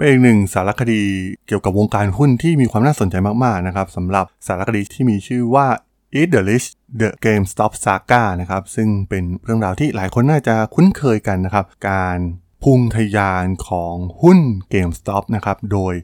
เป็นอีกหนึ่งสารคดีเกี่ยวกับวงการหุ้นที่มีความน่าสนใจมากๆนะครับสำหรับสารคดีที่มีชื่อว่า Eat the Rich The GameStop Saga นะครับซึ่งเป็นเรื่องราวที่หลายคนน่าจะคุ้นเคยกันนะครับ การพุ่งทะยานของหุ้น GameStop นะครับโดย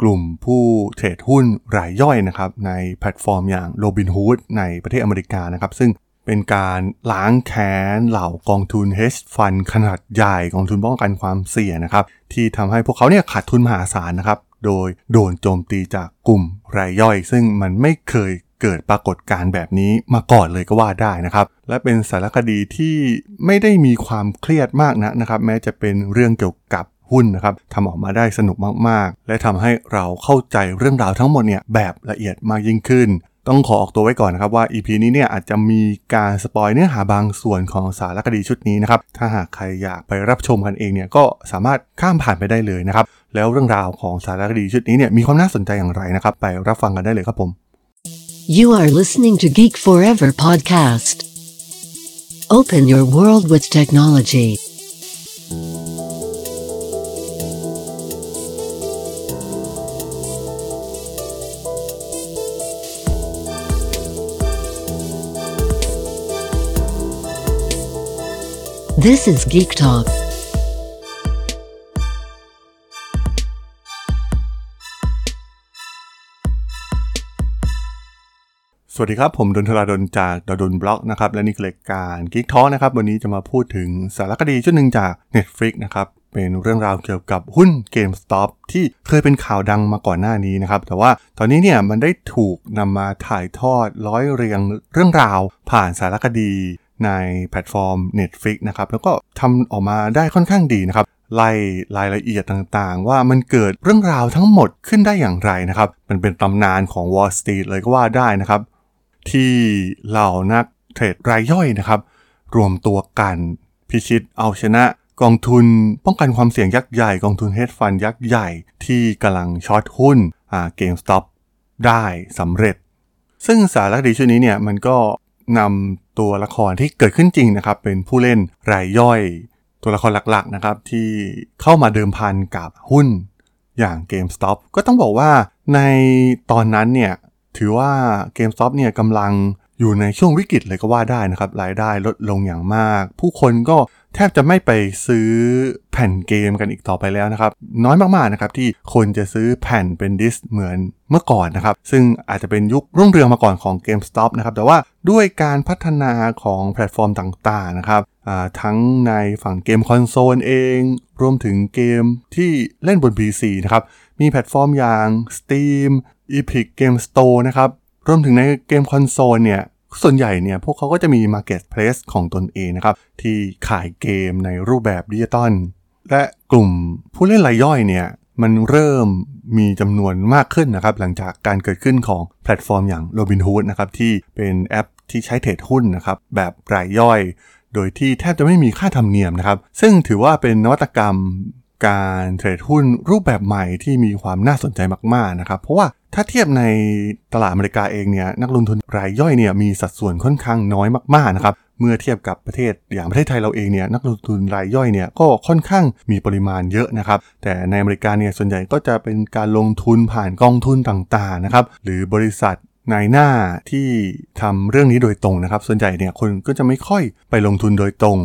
กลุ่มผู้เทรดหุ้นรายย่อยนะครับในแพลตฟอร์มอย่าง Robinhood ในประเทศอเมริกานะครับซึ่ง เป็นการล้างแค้นเหล่ากองทุน hedge fund ขนาดใหญ่กองทุนป้องกันความเสี่ยงนะครับ ที่ทำให้พวกเขาเนี่ยขาดทุนมหาศาลนะครับ โดยโดนโจมตีจากกลุ่มรายย่อย ซึ่งมันไม่เคยเกิดปรากฏการณ์แบบนี้มาก่อนเลยก็ว่าได้นะครับ และเป็นสารคดีที่ไม่ได้มีความเครียดมากนะนะครับ แม้จะเป็นเรื่องเกี่ยวกับหุ้นนะครับทำออกมาได้สนุกมาก ๆ และทำให้เราเข้าใจเรื่องราวทั้งหมดเนี่ยแบบละเอียดมากยิ่งขึ้น ต้องขอออกตัวไว้ก่อนนะครับว่า EP นี้เนี่ยอาจจะมีการสปอยเนื้อหาบางส่วนของสารคดีชุดนี้นะครับ ถ้าหากใครอยากไปรับชมกันเองเนี่ยก็สามารถข้ามผ่านไปได้เลยนะครับ แล้วเรื่องราวของสารคดีชุดนี้เนี่ยมีความน่าสนใจอย่างไรนะครับ ไปรับฟังกันได้เลยครับผม You are listening to Geek Forever podcast. Open your world with technology. This is Geek Talk. สวัสดีครับ ผมดนทราดนจากดดนบล็อกนะครับ และนี่คือรายการ Geek Talk นะครับ วันนี้จะมาพูดถึงสารคดีชุดหนึ่งจาก Netflix นะครับ เป็นเรื่องราวเกี่ยวกับหุ้น GameStop ที่เคยเป็นข่าวดังมาก่อนหน้านี้นะครับ แต่ว่าตอนนี้เนี่ยมันได้ถูกนำมาถ่ายทอดร้อยเรียงเรื่องราวผ่านสารคดี ในแพลตฟอร์ม Netflix นะครับ แล้วก็ทำออกมาได้ค่อนข้างดีนะครับไล่รายละเอียดต่างๆ ว่ามันเกิดเรื่องราวทั้งหมดขึ้นได้อย่างไรนะครับ มันเป็นตำนานของ Wall Street เลยก็ว่าได้นะครับ ที่เหล่านักเทรดรายย่อยนะครับ รวมตัวกันพิชิตเอาชนะกองทุนป้องกันความเสี่ยงยักษ์ใหญ่ กองทุน hedge fund ยักษ์ใหญ่ที่กำลัง short หุ้นเกมสต็อปได้สำเร็จ ซึ่งสารคดีชุดนี้เนี่ยมันก็นำ ตัวละครที่เกิดขึ้นจริงนะครับ เป็นผู้เล่นรายย่อย ตัวละครหลักๆนะครับที่เข้ามาเดิมพันกับหุ้นอย่าง GameStop ก็ต้องบอกว่าในตอนนั้นเนี่ยถือว่า GameStop เนี่ยกำลังอยู่ในช่วงวิกฤตเลยก็ว่าได้นะครับ รายได้ลดลงอย่างมาก ผู้คนก็ แทบจะไม่ไปซื้อแผ่นเกมกันอีกต่อไปแล้วนะครับ น้อยมากๆนะครับที่คนจะซื้อแผ่นเป็น disc เหมือนเมื่อก่อนนะครับ ซึ่งอาจจะเป็นยุครุ่งเรืองมาก่อนของ GameStop นะครับ แต่ว่าด้วยการพัฒนาของแพลตฟอร์มต่างๆนะครับทั้งในฝั่งเกมคอนโซลเอง รวมถึงเกมที่เล่นบน PC นะครับ มีแพลตฟอร์มอย่าง Steam Epic Game Store นะครับ รวมถึงในเกมคอนโซลเนี่ย ส่วนใหญ่เนี่ยพวกเขาก็จะมี Marketplace ของตนเองนะครับ ที่ขายเกมในรูปแบบดิจิตอลและกลุ่มผู้เล่นรายย่อยเนี่ยมันเริ่มมีจำนวนมากขึ้นนะครับ หลังจากการเกิดขึ้นของแพลตฟอร์มอย่าง Robinhood นะครับที่เป็นแอปที่ใช้เทรดหุ้นนะครับแบบรายย่อย โดยที่แทบจะไม่มีค่าธรรมเนียมนะครับ ซึ่งถือว่าเป็นนวัตกรรม การเทรดหุ้นรูปแบบใหม่ที่มีความน่าสนใจมากๆนะครับเพราะว่าถ้าเทียบในตลาดอเมริกาเองเนี่ยนักลงทุนรายย่อยเนี่ยมีสัดส่วนค่อนข้างน้อยมากๆนะครับเมื่อเทียบกับประเทศอย่างประเทศไทยเราเองเนี่ยนักลงทุนรายย่อยเนี่ยก็ค่อนข้างมีปริมาณเยอะนะครับแต่ในอเมริกาเนี่ยส่วนใหญ่ก็จะเป็นการลงทุนผ่านกองทุนต่างๆนะครับหรือบริษัทนายหน้าที่ทำเรื่องนี้โดยตรงนะครับ ส่วนใหญ่เนี่ยคนก็จะไม่ค่อยไปลงทุนโดยตรง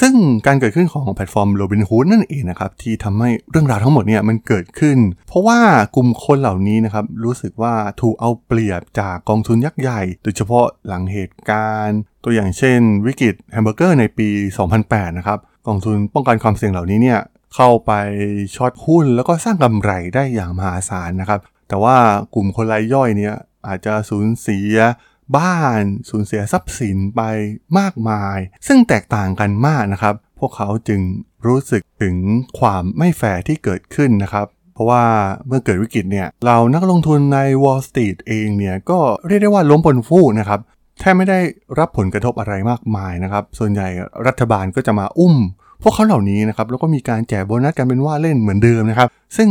ซึ่งการเกิดขึ้นของแพลตฟอร์ม Robinhood นั่นเองนะครับที่ทำให้เรื่องราวทั้งหมดเนี่ยมันเกิดขึ้น เพราะว่ากลุ่มคนเหล่านี้นะครับรู้สึกว่าถูกเอาเปรียบจากกองทุนยักษ์ใหญ่ โดยเฉพาะหลังเหตุการณ์ ตัวอย่างเช่น วิกฤตแฮมเบอร์เกอร์ในปี 2008 นะครับกองทุนป้องกันความเสี่ยงเหล่านี้เนี่ยเข้าไป short หุ้นแล้วก็สร้างกำไรได้อย่างมหาศาลนะครับแต่ว่ากลุ่มคนรายย่อยเนี่ยอาจจะสูญเสีย บ้านสูญเสียทรัพย์สินไปมากมาย ซึ่งแตกต่างกันมากนะครับ พวกเขาจึงรู้สึกถึงความไม่แฟร์ที่เกิดขึ้นนะครับ เพราะว่าเมื่อเกิดวิกฤตเนี่ยเรานักลงทุนใน Wall Street เองเนี่ยก็เรียกได้ว่าล้มบนฟูกนะครับแทบไม่ได้รับผลกระทบอะไรมากมายนะครับ ส่วนใหญ่รัฐบาลก็จะมาอุ้ม พวกเขาเหล่านี้นะครับ แล้วก็มีการแจกโบนัสกันเป็นว่าเล่นเหมือนเดิมนะครับ ซึ่ง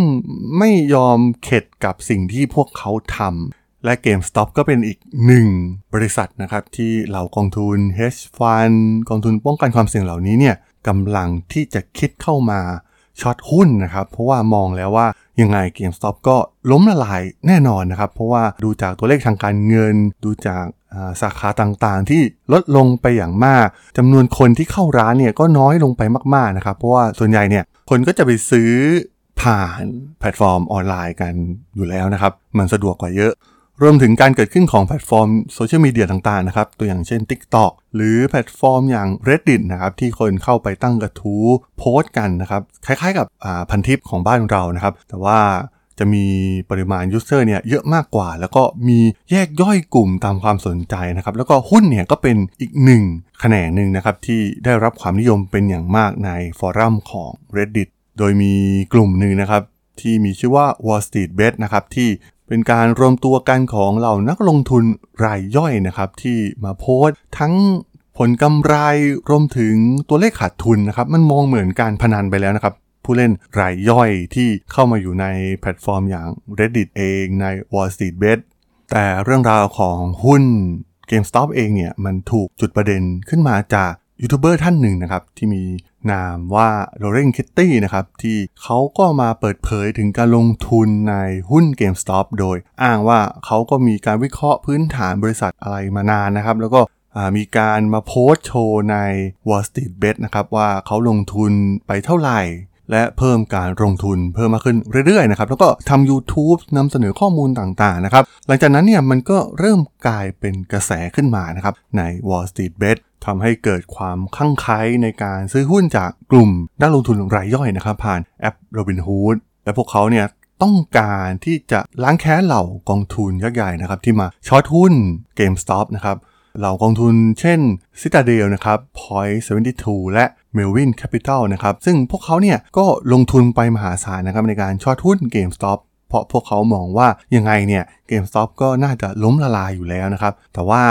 ไม่ยอมเข็ดกับสิ่งที่พวกเขาทำ และ GameStop ก็เป็นอีกหนึ่งบริษัทนะครับ ที่เหล่ากองทุน hedge fund กองทุนป้องกันความเสี่ยงเหล่านี้เนี่ยกำลังที่จะคิดเข้ามา short หุ้นนะครับ เพราะว่ามองแล้วว่ายังไง GameStop ก็ล้มละลายแน่นอนนะครับ เพราะว่าดูจากตัวเลขทางการเงิน ดูจากสาขาต่างๆ ที่ลดลงไปอย่างมากจำนวนคนที่เข้าร้านเนี่ยก็น้อยลงไปมากๆนะครับ เพราะว่าส่วนใหญ่เนี่ยคนก็จะไปซื้อผ่านแพลตฟอร์มออนไลน์กันอยู่แล้วนะครับ มันสะดวกกว่าเยอะ รวมถึงการเกิดขึ้นของแพลตฟอร์มโซเชียลมีเดียต่างๆนะครับ ตัวอย่างเช่น TikTok หรือแพลตฟอร์มอย่าง Reddit นะครับ ที่คนเข้าไปตั้งกระทู้โพสต์กันนะครับ คล้ายๆกับพันทิปของบ้านเรานะครับ แต่ว่าจะมีปริมาณ user เนี่ยเยอะมากกว่า แล้วก็มีแยกย่อยกลุ่มตามความสนใจนะครับ แล้วก็หุ้นเนี่ยก็เป็นอีกหนึ่งแขนงหนึ่งนะครับ ที่ได้รับความนิยมเป็นอย่างมากใน forum ของ Reddit โดยมีกลุ่มหนึ่งนะครับที่มีชื่อว่า WallStreetBets นะครับที่ เป็นการรวมตัวกันของเหล่านักลงทุนรายย่อยนะครับที่มาโพสต์ทั้งผลกำไรรวมถึงตัวเลขขาดทุนนะครับมันมองเหมือนการพนันไปแล้วนะครับผู้เล่นรายย่อยที่เข้ามาอยู่ในแพลตฟอร์มอย่าง Reddit เองใน WallStreetBets แต่เรื่องราวของหุ้น GameStop เองเนี่ยมันถูกจุดประเด็นขึ้นมาจากยูทูบเบอร์ท่านหนึ่งนะครับที่มี นามว่า Roaring Kitty นะครับ ที่เขาก็มาเปิดเผยถึงการลงทุนในหุ้น GameStop โดย อ้างว่าเขาก็มีการวิเคราะห์พื้นฐานบริษัทอะไรมานานนะครับ แล้วก็มีการมาโพสต์โชว์ใน Wall Street Bet นะครับ ว่าเขาลงทุนไปเท่าไหร่ และเพิ่มการลงทุนเพิ่มมากขึ้นเรื่อยๆนะครับ แล้วก็ทำ YouTube นำเสนอข้อมูลต่างๆนะครับ หลังจากนั้นเนี่ยมันก็เริ่มกลายเป็นกระแสขึ้นมานะครับใน Wall Street Bet ทำให้เกิดความข้างไคล้ในการซื้อหุ้นจากกลุ่มนักลงทุนรายย่อยนะครับ ผ่านแอป Robinhood และพวกเขาเนี่ยต้องการที่จะล้างแค้นเหล่ากองทุนยักษ์ใหญ่นะครับที่มาช็อตหุ้น GameStop นะครับเหล่ากองทุนเช่น Citadel นะครับ Point 72 และ Melvin Capital นะครับ ซึ่งพวกเขาเนี่ยก็ลงทุนไปมหาศาลนะครับในการช็อตหุ้น GameStop เพราะพวกเขามองว่ายังไงเนี่ย GameStop ก็น่าจะล้มละลายอยู่แล้วนะครับ แต่ว่า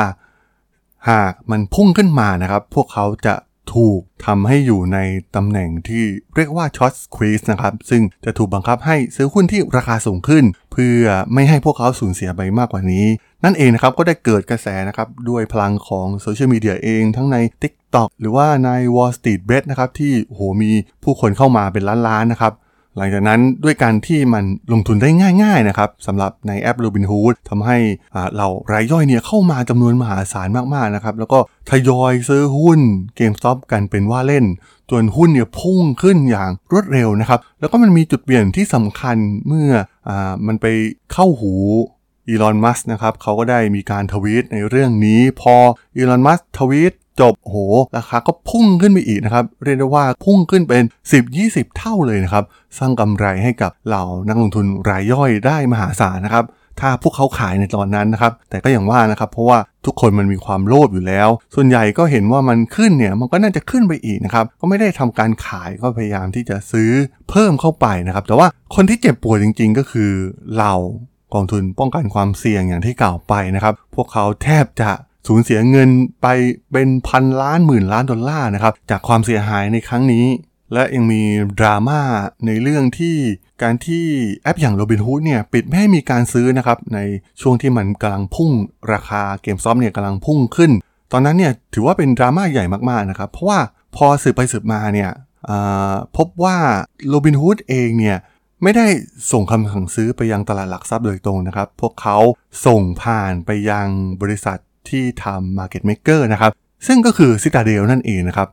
หากมันพุ่งขึ้นมานะครับ พวกเขาจะถูกทำให้อยู่ในตำแหน่งที่เรียกว่าช็อตสควีสนะครับ ซึ่งจะถูกบังคับให้ซื้อหุ้นที่ราคาสูงขึ้น เพื่อไม่ให้พวกเขาสูญเสียไปมากกว่านี้ นั่นเองนะครับก็ได้เกิดกระแสนะครับด้วยพลังของโซเชียลมีเดียเองทั้งใน TikTok หรือว่าใน Wall Street Bet นะครับที่โหมีผู้คนเข้ามาเป็นล้านๆนะครับ หลังจากนั้นด้วยการที่มันลงทุนได้ง่ายๆนะครับสำหรับในแอป Robinhood ทำให้เรารายย่อยเนี่ยเข้ามาจำนวนมหาศาลมากๆนะครับแล้วก็ทยอยซื้อหุ้น GameStop กันเป็นว่าเล่นจนหุ้นเนี่ยพุ่งขึ้นอย่างรวดเร็วนะครับ แล้วก็มันมีจุดเปลี่ยนที่สำคัญเมื่ออมันไปเข้าหูอีลอน มัสนะครับเขาก็ได้มีการทวีตในเรื่องนี้ พออีลอน มัสทวีต จบโห ราคาก็พุ่งขึ้นไปอีกนะครับ เรียกได้ว่าพุ่งขึ้นเป็น 10-20 เท่าเลยนะครับ สร้างกำไรให้กับเหล่านักลงทุนรายย่อยได้มหาศาลนะครับถ้าพวกเขาขายในตอนนั้นนะครับ แต่ก็อย่างว่านะครับ เพราะว่าทุกคนมันมีความโลภอยู่แล้ว ส่วนใหญ่ก็เห็นว่ามันขึ้นเนี่ย มันก็น่าจะขึ้นไปอีกนะครับ ก็ไม่ได้ทำการขายก็พยายามที่จะซื้อเพิ่มเข้าไปนะครับ แต่ว่าคนที่เจ็บปวดจริง ๆ ก็คือเรากองทุนป้องกันความเสี่ยงอย่างที่กล่าวไปนะครับ พวกเขาแทบจะ สูญเสียเงินไปเป็นพันล้านหมื่นล้านดอลลาร์นะครับจากความเสียหายในครั้งนี้ และยังมีดราม่าในเรื่องที่การที่แอปอย่าง Robinhood เนี่ยปิดไม่ให้มีการซื้อนะครับในช่วงที่มันกำลังพุ่งราคาเกมซอฟเนี่ยกำลังพุ่งขึ้น ตอนนั้นเนี่ยถือว่าเป็นดราม่าใหญ่มากๆนะครับเพราะว่าพอสืบไปสืบมาเนี่ยพบว่า Robinhood เองเนี่ยไม่ได้ส่งคำสั่งซื้อไปยังตลาดหลักทรัพย์โดยตรงนะครับ พวกเขาส่งผ่านไปยังบริษัท ที่ทำ Market Maker นะครับ ซึ่งก็คือ Citadel นั่นเองนะครับ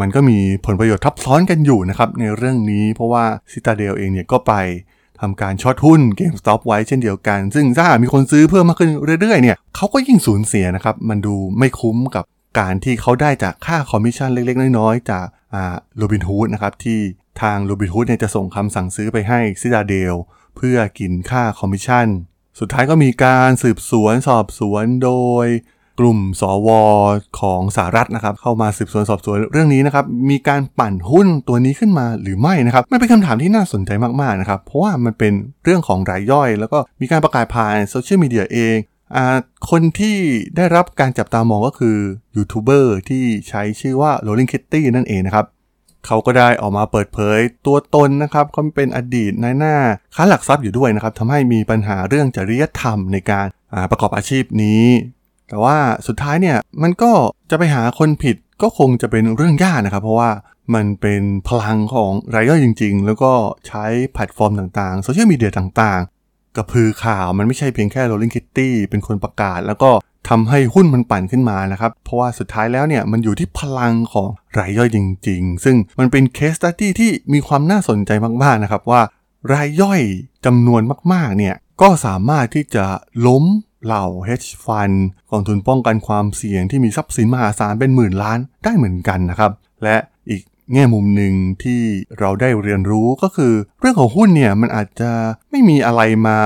มันก็มีผลประโยชน์ทับซ้อนกันอยู่นะครับ ในเรื่องนี้เพราะว่า Citadel เองเนี่ยก็ไปทำการ short หุ้น GameStop ไว้เช่นเดียวกัน ซึ่งถ้ามีคนซื้อเพิ่มมากขึ้นเรื่อยๆเนี่ยเขาก็ยิ่งสูญเสียนะครับ มันดูไม่คุ้มกับการที่เขาได้จากค่าคอมมิชชั่นเล็กๆ น้อยๆ จากอ่าโรบินฮูดนะครับที่ทางโรบินฮูดเนี่ยจะส่งคำสั่งซื้อไปให้ Citadel เพื่อกินค่าคอมมิชชั่น สุดท้ายก็มีการสืบสวนสอบสวนโดยกลุ่มสวของสหรัฐนะครับ เข้ามาสืบสวนสอบสวนเรื่องนี้นะครับ มีการปั่นหุ้นตัวนี้ขึ้นมาหรือไม่นะครับมันเป็นคำถามที่น่าสนใจมากๆนะครับ เพราะว่ามันเป็นเรื่องของรายย่อย แล้วก็มีการประกาศผ่านโซเชียลมีเดียเองคนที่ได้รับการจับตามองก็คือยูทูบเบอร์ที่ใช้ชื่อว่า Rolling Kitty นั่นเองนะครับ เขาก็ได้ออกมาเปิดเผยตัวตนนะครับเขาเป็นอดีตนายหน้าค้าหลักทรัพย์อยู่ด้วยนะครับทำให้มีปัญหาเรื่องจริยธรรมในการประกอบอาชีพนี้ แต่ว่าสุดท้ายเนี่ยมันก็จะไปหาคนผิดก็คงจะเป็นเรื่องยากนะครับ เพราะว่ามันเป็นพลังของรายย่อยจริง ๆ แล้วก็ใช้แพลตฟอร์มต่างๆโซเชียลมีเดียต่างๆกระพือข่าวมันไม่ใช่เพียงแค่ Roaring Kitty เป็นคนประกาศ แล้วก็ ทำให้หุ้นมันปั่นขึ้นมานะครับ เพราะว่าสุดท้ายแล้วเนี่ยมันอยู่ที่พลังของรายย่อยจริง ๆ ซึ่งมันเป็น case study ที่มีความน่าสนใจมากๆนะครับว่ารายย่อยจำนวนมากๆเนี่ยก็สามารถที่จะล้มเหล่า hedge fund กองทุนป้องกันความเสี่ยงที่มีทรัพย์สินมหาศาลเป็นหมื่นล้านได้เหมือนกันนะครับ และอีกแง่มุมหนึ่งที่เราได้เรียนรู้ก็คือ เรื่องของหุ้นเนี่ยมันอาจจะไม่มีอะไรมา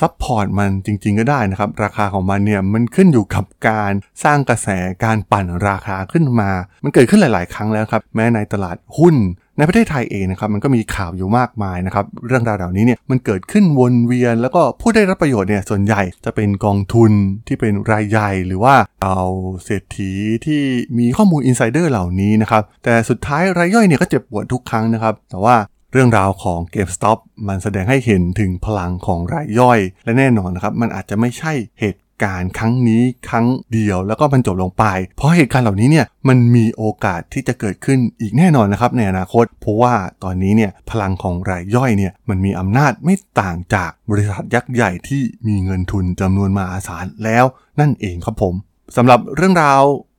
support มันจริง ๆ ก็ได้นะครับ ราคาของมันเนี่ยมันขึ้นอยู่กับการสร้างกระแสการปั่นราคาขึ้นมา มันเกิดขึ้นหลาย ๆ ครั้งแล้วครับ แม้ในตลาดหุ้น ในประเทศไทยเองนะครับมันก็มีข่าวอยู่มากมายนะครับ เรื่องราวเหล่านี้เนี่ยมันเกิดขึ้นวนเวียน แล้วก็ผู้ได้รับประโยชน์เนี่ยส่วนใหญ่จะเป็นกองทุนที่เป็นรายใหญ่หรือว่าเอาเศรษฐีที่มีข้อมูลอินไซเดอร์เหล่านี้นะครับแต่สุดท้ายรายย่อยเนี่ยก็เจ็บปวดทุกครั้งนะครับแต่ว่า เรื่องราวของ GameStop มันแสดงให้เห็นถึงพลังของรายย่อย และแน่นอนนะครับมันอาจจะไม่ใช่เหตุการณ์ครั้งนี้ครั้งเดียวแล้วก็มันจบลงไป เพราะเหตุการณ์เหล่านี้เนี่ยมันมีโอกาสที่จะเกิดขึ้นอีกแน่นอนนะครับในอนาคต เพราะว่าตอนนี้เนี่ยพลังของรายย่อยเนี่ยมันมีอำนาจไม่ต่างจากบริษัทยักษ์ใหญ่ที่มีเงินทุนจำนวนมหาศาลแล้วนั่นเองครับผมสำหรับเรื่องราว